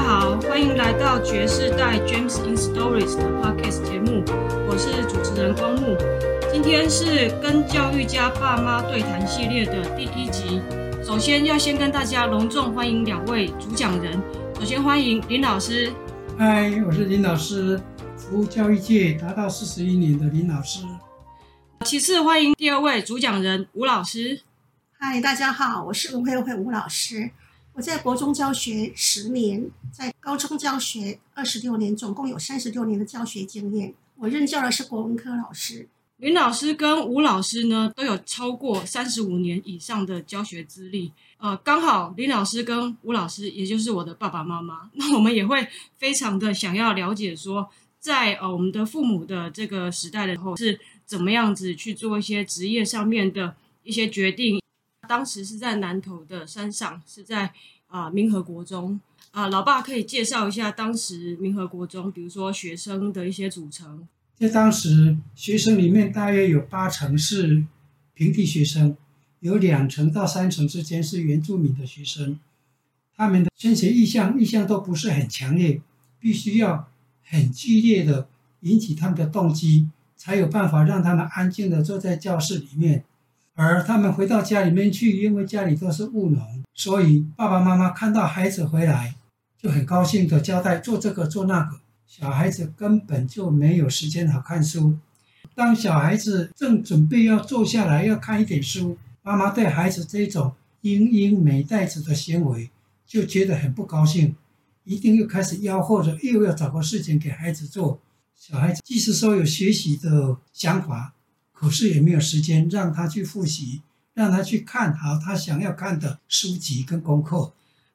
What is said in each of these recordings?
家好，欢迎来到爵士代 James in Stories 的 Podcast 节目，我是主持人光木。今天是跟教育家爸妈对谈系列的第一集。首先要先跟大家隆重欢迎两位主讲人。首先欢迎林老师。嗨，我是林老师，服务教育界达到四十一年的林老师。其次欢迎第二位主讲人吴老师。嗨，大家好，我是吴慧慧吴老师。我在国中教学十年，在高中教学二十六年，总共有三十六年的教学经验。我任教的是国文科老师。林老师跟吴老师呢，都有超过三十五年以上的教学资历。呃，刚好林老师跟吴老师，也就是我的爸爸妈妈，那我们也会非常的想要了解说，在呃我们的父母的这个时代的时候，是怎么样子去做一些职业上面的一些决定。当时是在南投的山上，是在啊、民和国中啊、老爸可以介绍一下当时民和国中，比如说学生的一些组成。在当时学生里面，大约有八成是平地学生，有两成到三成之间是原住民的学生。他们的升学意向意向都不是很强烈，必须要很剧烈的引起他们的动机，才有办法让他们安静的坐在教室里面。而他们回到家里面去，因为家里都是务农，所以爸爸妈妈看到孩子回来，就很高兴的交代做这个做那个。小孩子根本就没有时间好看书。当小孩子正准备要坐下来要看一点书，妈妈对孩子这种英英美袋子的行为就觉得很不高兴，一定又开始吆喝着又要找个事情给孩子做。小孩子即使说有学习的想法。可是也没有时间让他去复习，让他去看好他想要看的书籍跟功课。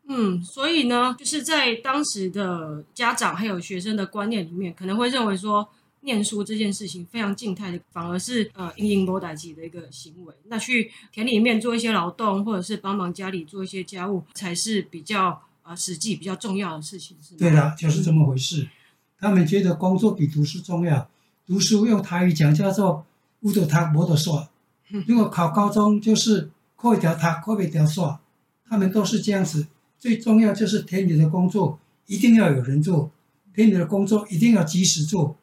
嗯，所以呢，就是在当时的家长还有学生的观念里面，可能会认为说，念书这件事情非常静态的，反而是呃，因应波代己的一个行为。那去田里面做一些劳动，或者是帮忙家里做一些家务，才是比较呃实际、比较重要的事情，是吗？对的，就是这么回事。他们觉得工作比读书重要，读书用台语讲叫做。无得读，无得煞。如果考高中，就是考会条读，考不会条煞。他们都是这样子。最重要就是田里的工作一定要有人做，田里的工作一定要及时做。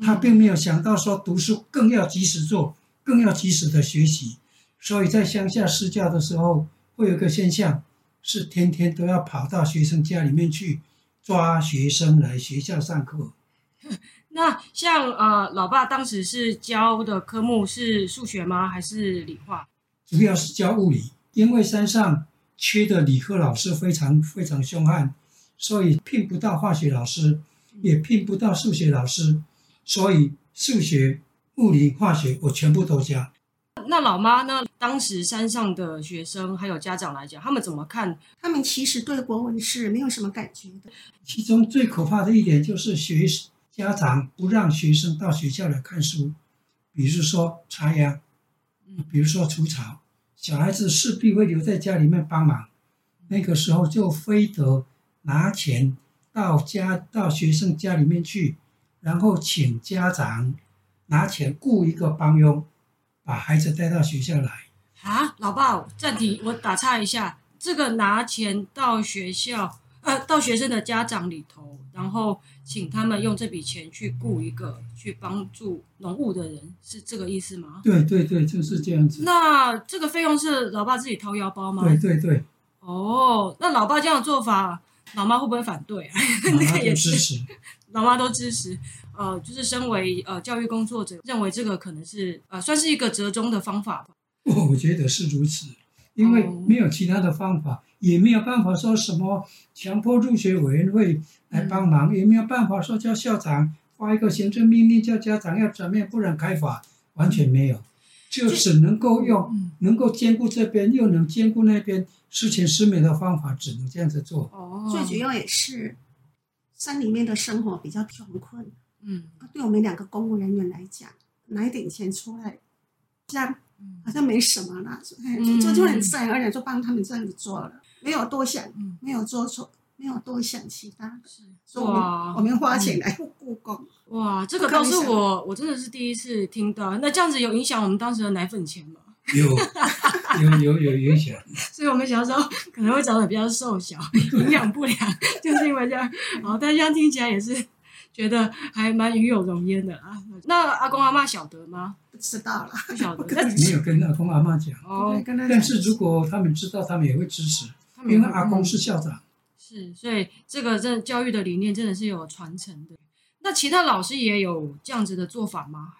他并没有想到说读书更要及时做，更要及时的学习。所以在乡下私教的时候，会有个现象，是天天都要跑到学生家里面去抓学生来学校上课。那像呃，老爸当时是教的科目是数学吗？还是理化？主要是教物理，因为山上缺的理科老师非常非常凶悍，所以聘不到化学老师，也聘不到数学老师，所以数学、物理、化学我全部都教。那老妈呢？当时山上的学生还有家长来讲，他们怎么看？他们其实对国文是没有什么感觉的。其中最可怕的一点就是学习。家长不让学生到学校来看书，比如说插秧，比如说除草，小孩子势必会留在家里面帮忙。那个时候就非得拿钱到家到学生家里面去，然后请家长拿钱雇一个帮佣，把孩子带到学校来。啊，老爸，暂停，我打岔一下，这个拿钱到学校。呃，到学生的家长里头，然后请他们用这笔钱去雇一个去帮助农务的人，是这个意思吗？对对对，就是这样子。那这个费用是老爸自己掏腰包吗？对对对。哦，那老爸这样的做法，老妈会不会反对啊？老妈 都支持。老妈都支持。呃，就是身为呃教育工作者，认为这个可能是呃算是一个折中的方法吧。我觉得是如此。因为没有其他的方法，也没有办法说什么强迫入学委员会来帮忙，也没有办法说叫校长发一个行政命令叫家长要怎么样，不然开罚，完全没有，就只能够用能够兼顾这边又能兼顾那边，十全十美的方法，只能这样子做。哦，最主要也是山里面的生活比较穷困，嗯，对我们两个公务人员来讲，拿一点钱出来，这样。好像没什么了，就就就很自然而然就帮他们这样子做了，没有多想，没有做错，没有多想其他的。是哇，我们花钱来故宫。哇，这个倒是我我真的是第一次听到。那这样子有影响我们当时的奶粉钱吗？有有有有影响。所以我们小时候可能会长得比较瘦小，营养不良，就是因为这样。哦，但这样听起来也是觉得还蛮与有荣焉的啊。那阿公阿妈晓得吗？不知道了，不晓得。没有跟阿公阿妈讲。哦，但是如果他们知道，他们也会支持，因为阿公是校长。是，所以这个这教育的理念真的是有传承的。那其他老师也有这样子的做法吗？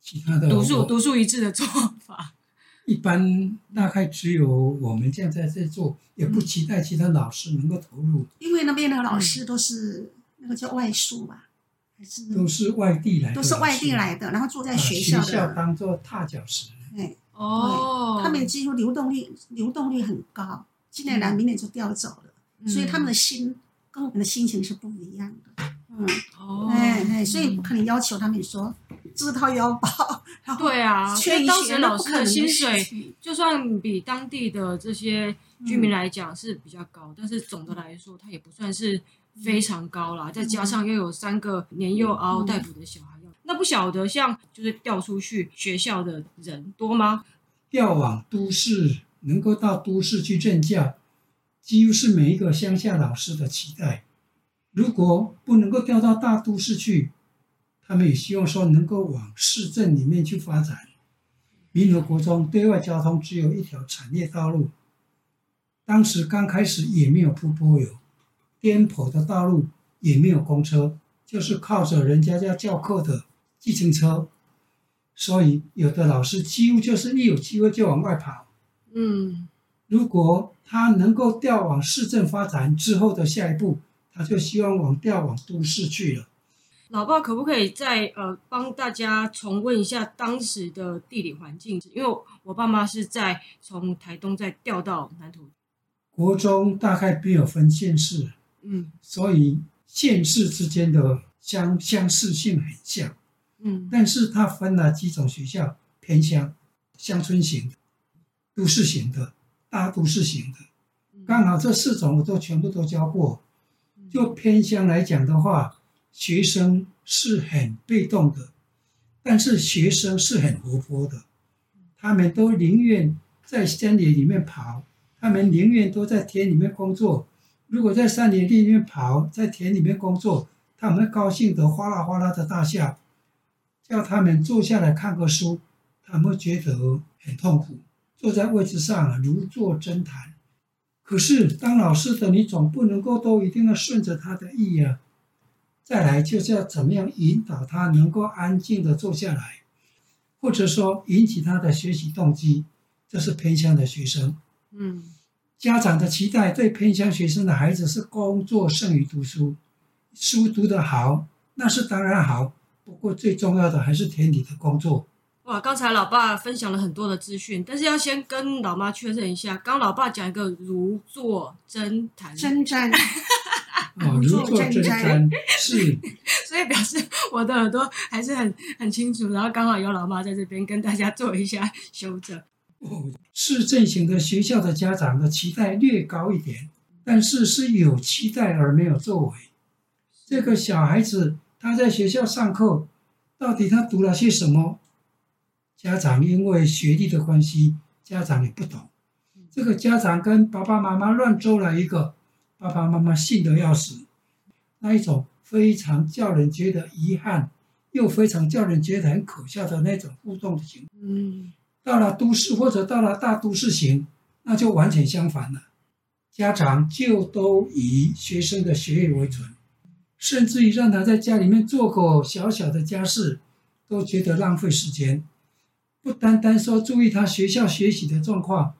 其他的独树独树一帜的做法，一般大概只有我们这样在这做，也不期待其他老师能够投入。因为那边的老师都是那个叫外宿吧，还是？都是外地来的，都是外地来的，然后住在学校，学校当做踏脚石。对哦，他们几乎流动率流动率很高，今年来明年就调走了。所以他们的心跟我们的心情是不一样的，嗯，哦，哎哎，所以不可能要求他们说自掏腰包，对啊，因为当时老师的薪水就算比当地的这些居民来讲是比较高，但是总的来说，它也不算是非常高啦。再加上又有三个年幼嗷嗷待哺的小孩，那不晓得像就是调出去学校的人多吗？调往都市，能够到都市去任教。几乎是每一个乡下老师的期待。如果不能够调到大都市去，他们也希望说能够往市镇里面去发展。民和国中对外交通只有一条产业道路，当时刚开始也没有铺柏油，颠簸的道路也没有公车，就是靠着人家家教课的计程车。所以有的老师几乎就是一有机会就往外跑。嗯。如果他能够调往市政发展之后的下一步，他就希望往调往都市去了。老爸可不可以再呃帮大家重温一下当时的地理环境？因为我爸妈是在从台东再调到南投。国中大概没有分县市，嗯，所以县市之间的相相似性很像，嗯，但是它分了几种学校：偏乡、乡村型的、都市型的。大都市型的，刚好这四种我都全部都教过。就偏乡来讲的话，学生是很被动的，但是学生是很活泼的。他们都宁愿在山野里面跑，他们宁愿都在田里面工作。如果在山野里面跑，在田里面工作，他们高兴得哗啦哗啦的大笑。叫他们坐下来看个书，他们觉得很痛苦。坐在位置上如坐针毯，可是当老师的你总不能够都一定要顺着他的意啊。再来就是要怎么样引导他能够安静的坐下来，或者说引起他的学习动机，这是偏向的学生。嗯，家长的期待对偏乡学生的孩子是工作胜于读书，书读得好那是当然好，不过最重要的还是田里的工作。哇，刚才老爸分享了很多的资讯，但是要先跟老妈确认一下。刚老爸讲一个如坐针毯，针毡，哦，如坐针毡是，所以表示我的耳朵还是很很清楚。然后刚好有老妈在这边跟大家做一下修正。市政型的学校的家长的期待略高一点，但是是有期待而没有作为。这个小孩子他在学校上课，到底他读了些什么？家长因为学历的关系，家长也不懂。这个家长跟爸爸妈妈乱诌了一个，爸爸妈妈信得要死，那一种非常叫人觉得遗憾，又非常叫人觉得很可笑的那种互动的情。嗯，到了都市或者到了大都市型，那就完全相反了。家长就都以学生的学业为准，甚至于让他在家里面做个小小的家事，都觉得浪费时间。不单单说注意他学校学习的状况，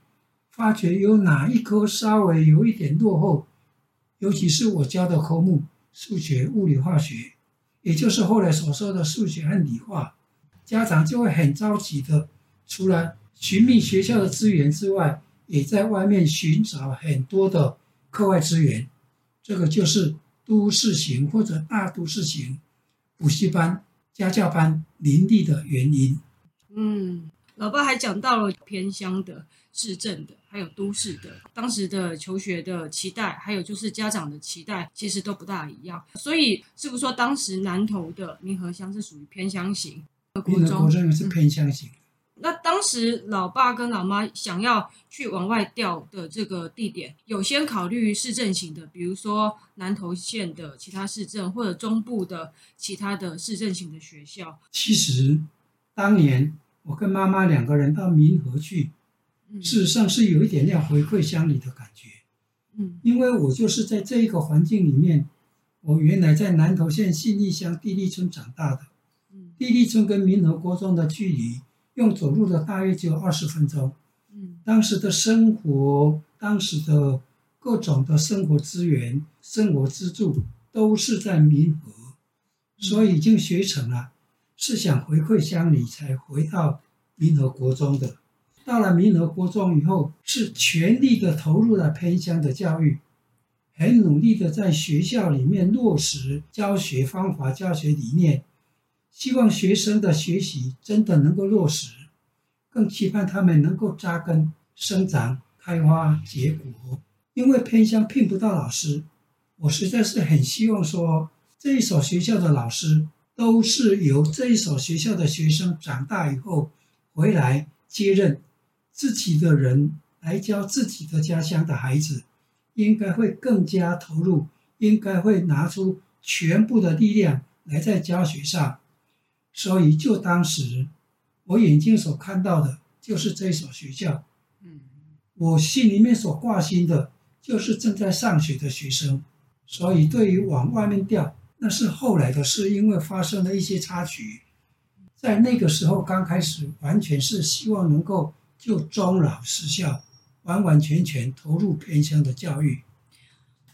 发觉有哪一科稍微有一点落后，尤其是我教的科目数学、物理、化学，也就是后来所说的数学和理化，家长就会很着急的，除了寻觅学校的资源之外，也在外面寻找很多的课外资源。这个就是都市型或者大都市型补习班、家教班林立的原因。嗯，老爸还讲到了偏乡的、市政的，还有都市的，当时的求学的期待，还有就是家长的期待，其实都不大一样。所以，是不是说当时南投的民和乡是属于偏乡型？民和国中是偏乡型。嗯，那当时老爸跟老妈想要去往外调的这个地点，有先考虑市政型的，比如说南投县的其他市政，或者中部的其他的市政型的学校。其实当年我跟妈妈两个人到民和去，事实上是有一点要回馈乡里的感觉。嗯，因为我就是在这一个环境里面，我原来在南投县信义乡地利村长大的。地利村跟民和国中的距离，用走路的大约只有二十分钟。嗯，当时的生活，当时的各种的生活资源、生活支柱都是在民和，所以已经学成了，是想回馈乡里才回到民和国中的。到了民和国中以后，是全力的投入了偏乡的教育，很努力的在学校里面落实教学方法、教学理念。希望学生的学习真的能够落实，更期盼他们能够扎根、生长、开花结果。因为偏乡聘不到老师，我实在是很希望说，这一所学校的老师都是由这一所学校的学生长大以后回来接任自己的人来教自己的家乡的孩子，应该会更加投入，应该会拿出全部的力量来在教学上。所以，就当时我眼睛所看到的，就是这所学校。嗯，我心里面所挂心的，就是正在上学的学生。所以，对于往外面调，那是后来的事，因为发生了一些插曲。在那个时候，刚开始，完全是希望能够就终老实校，完完全全投入偏乡的教育。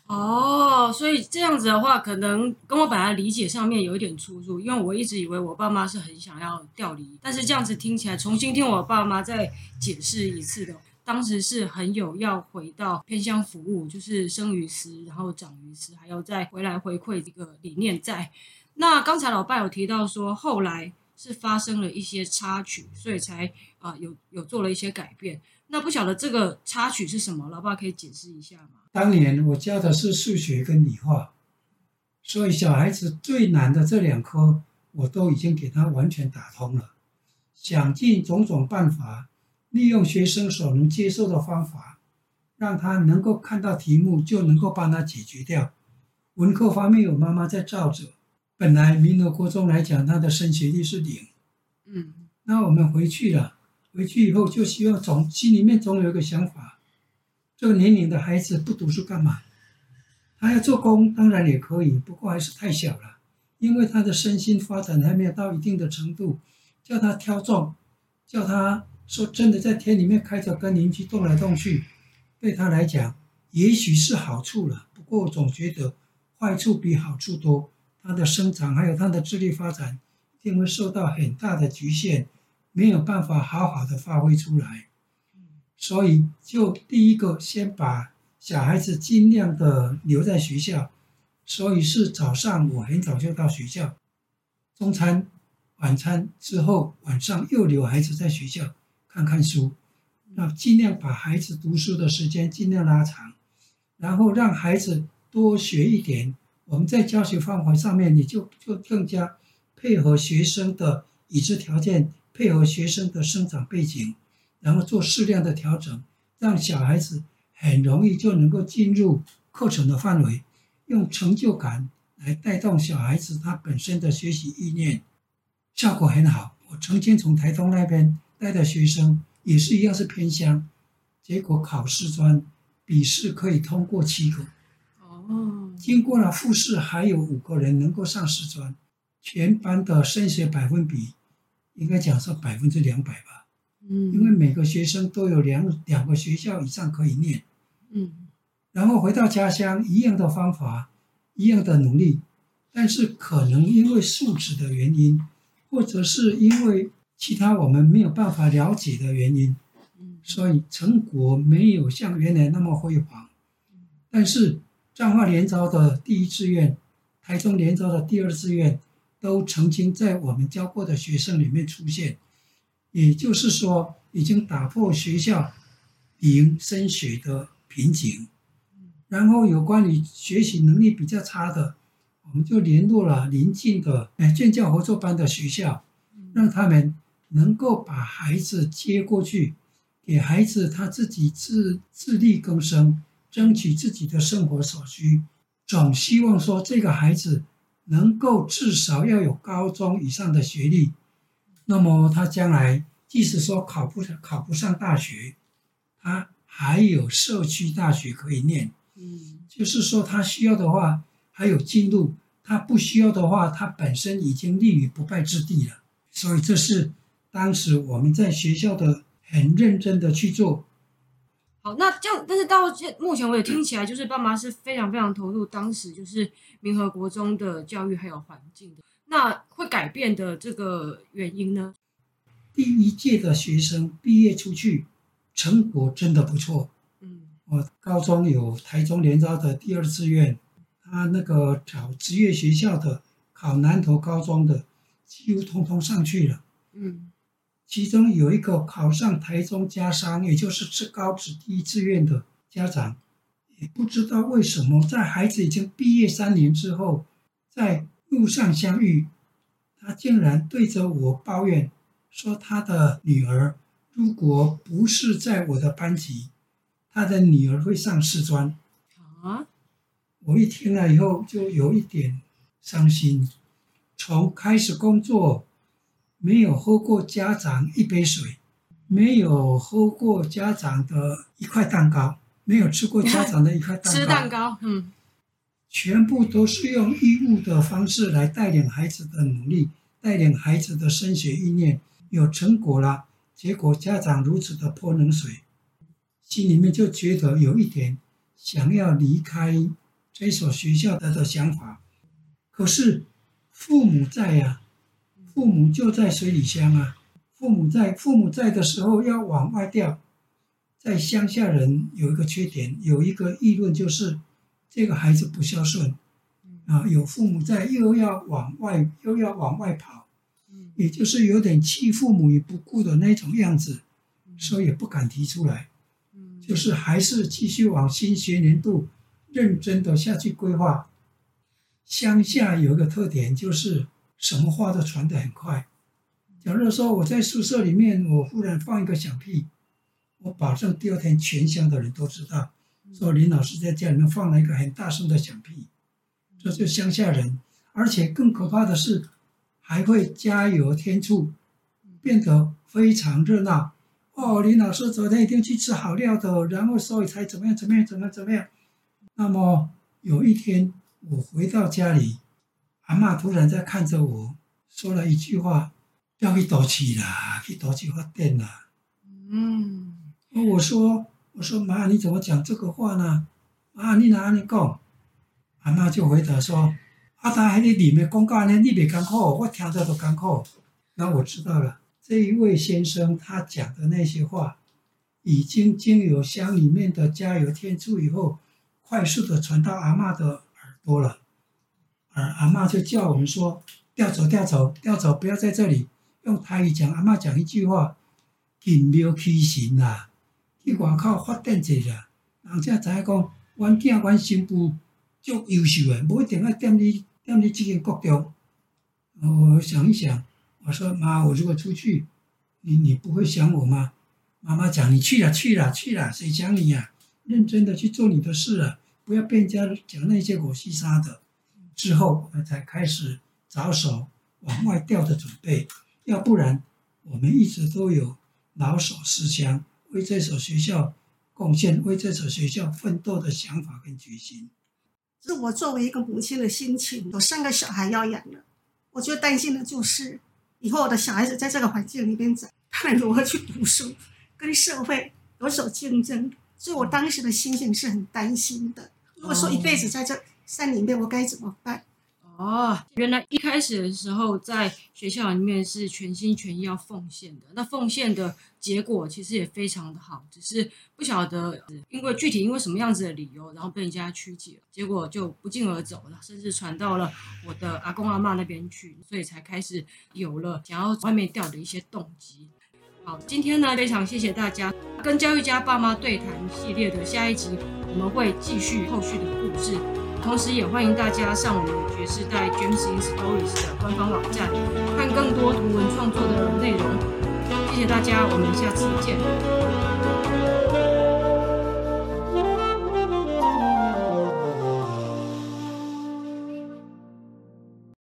哦，所以这样子的话，可能跟我本来理解上面有一点出入，因为我一直以为我爸妈是很想要调离，但是这样子听起来，重新听我爸妈再解释一次的，当时是很有要回到偏乡服务，就是生于斯，然后长于斯，还要再回来回馈这个理念在。那刚才老爸有提到说，后来是发生了一些插曲，所以才啊、有有做了一些改变。那不晓得这个插曲是什么，老爸可以解释一下吗？当年我教的是数学跟理化，所以小孩子最难的这两科，我都已经给他完全打通了，想尽种种办法，利用学生所能接受的方法，让他能够看到题目就能够帮他解决掉。文科方面有妈妈在照着，本来民和国中来讲，他的升学率是零，嗯，那我们回去了。回去以后就希望总心里面总有一个想法，这个年龄的孩子不读书干嘛？他要做工当然也可以，不过还是太小了，因为他的身心发展还没有到一定的程度。叫他挑重，叫他说真的在田里面开着跟邻居动来动去，对他来讲也许是好处了。不过总觉得坏处比好处多，他的生长还有他的智力发展一定会受到很大的局限。没有办法好好的发挥出来，所以就第一个先把小孩子尽量的留在学校，所以是早上我很早就到学校，中餐、晚餐之后晚上又留孩子在学校看看书，那尽量把孩子读书的时间尽量拉长，然后让孩子多学一点。我们在教学方法上面，你就就更加配合学生的已知条件。配合学生的生长背景，然后做适量的调整，让小孩子很容易就能够进入课程的范围，用成就感来带动小孩子他本身的学习意念，效果很好。我曾经从台东那边带的学生也是一样是偏乡，结果考试专笔试可以通过七个，哦，经过了复试还有五个人能够上师专，全班的升学百分比。应该讲是百分之两百吧，嗯，因为每个学生都有两两个学校以上可以念，嗯，然后回到家乡一样的方法，一样的努力，但是可能因为素质的原因，或者是因为其他我们没有办法了解的原因，嗯，所以成果没有像原来那么辉煌，但是彰化联招的第一志愿，台中联招的第二志愿。都曾经在我们教过的学生里面出现，也就是说，已经打破学校零升学的瓶颈。然后有关于学习能力比较差的，我们就联络了邻近的建教合作班的学校，让他们能够把孩子接过去，给孩子他自己自自力更生，争取自己的生活所需，总希望说这个孩子能够至少要有高中以上的学历，那么他将来即使说考不上考不上大学，他还有社区大学可以念，嗯，就是说他需要的话还有进入。他不需要的话，他本身已经立于不败之地了。所以这是当时我们在学校的很认真的去做。好，那这样，但是到现目前为止听起来，就是爸妈是非常非常投入当时就是民和国中的教育还有环境的。那会改变的这个原因呢？第一届的学生毕业出去，成果真的不错。嗯，我高中有台中联招的第二志愿。他那个找职业学校的，考南投高中的，几乎通通上去了。嗯，其中有一个考上台中家商，也就是职高职第一志愿的家长，也不知道为什么，在孩子已经毕业三年之后，在路上相遇，他竟然对着我抱怨，说他的女儿如果不是在我的班级，他的女儿会上师专。啊？我一听了以后就有一点伤心。从开始工作，没有喝过家长一杯水，没有喝过家长的一块蛋糕，没有吃过家长的一块蛋糕。吃蛋糕，嗯，全部都是用义务的方式来带领孩子的努力，带领孩子的升学意念，有成果了。结果家长如此的泼冷水，心里面就觉得有一点想要离开。这所学校的的想法，可是父母在呀、啊，父母就在水里乡啊，父母在，父母在的时候要往外调，在乡下人有一个缺点，有一个议论就是这个孩子不孝顺，啊，有父母在又要往外又要往外跑，也就是有点弃父母于不顾的那种样子，所以也不敢提出来，就是还是继续往新学年度。认真的下去规划。乡下有一个特点，就是什么话都传得很快。假如说我在宿舍里面，我忽然放一个响屁，我保证第二天全乡的人都知道，说林老师在家里面放了一个很大声的响屁。这就乡下人，而且更可怕的是，还会加油添醋，变得非常热闹。哦，林老师昨天一定去吃好料的，然后所以才怎么样怎么样怎么样怎么样。那么有一天，我回到家里，阿嬷突然在看着我，说了一句话：“要去倒气啦，去倒气发电啦。”嗯，我说：“我说妈，你怎么讲这个话呢？啊，你哪里讲？”阿嬷就回答说：“阿达还在里面公告呢，你别艰苦，我听着都艰苦。”那我知道了，这一位先生他讲的那些话，已经经由乡里面的加油添醋以后。快速的传到阿嬷的耳朵了，而阿妈就叫我们说：“调走，调走，调走，不要在这里。”用台语讲，阿妈讲一句话：“勤庙起神啦，去外口发展者啦。”人家知影讲，阮囝阮媳妇足优秀的，不一定要踮你踮你这个国中。我想一想，我说妈，我如果出去，你你不会想我吗？妈妈讲：“你去了，去了，去了，谁讲你呀、啊？”认真的去做你的事啊，不要被人家讲那些狗西沙的。之后我们才开始着手往外调的准备，要不然我们一直都有老手思想，为这所学校贡献，为这所学校奋斗的想法跟决心。是我作为一个母亲的心情，有三个小孩要养了，我最担心的就是以后我的小孩子在这个环境里面长，他们如何去读书，跟社会有所竞争。所以我当时的心情是很担心的。如果说一辈子在这山里面，我该怎么办？哦，原来一开始的时候在学校里面是全心全意要奉献的。那奉献的结果其实也非常的好，只是不晓得因为具体因为什么样子的理由，然后被人家曲解，结果就不胫而走了，甚至传到了我的阿公阿嬷那边去，所以才开始有了想要外面调的一些动机。好，今天呢，非常谢谢大家跟教育家爸妈对谈系列的下一集，我们会继续后续的故事。同时也欢迎大家上我们爵士带 James in Stories 的官方网站，看更多图文创作的内容。谢谢大家，我们下次见。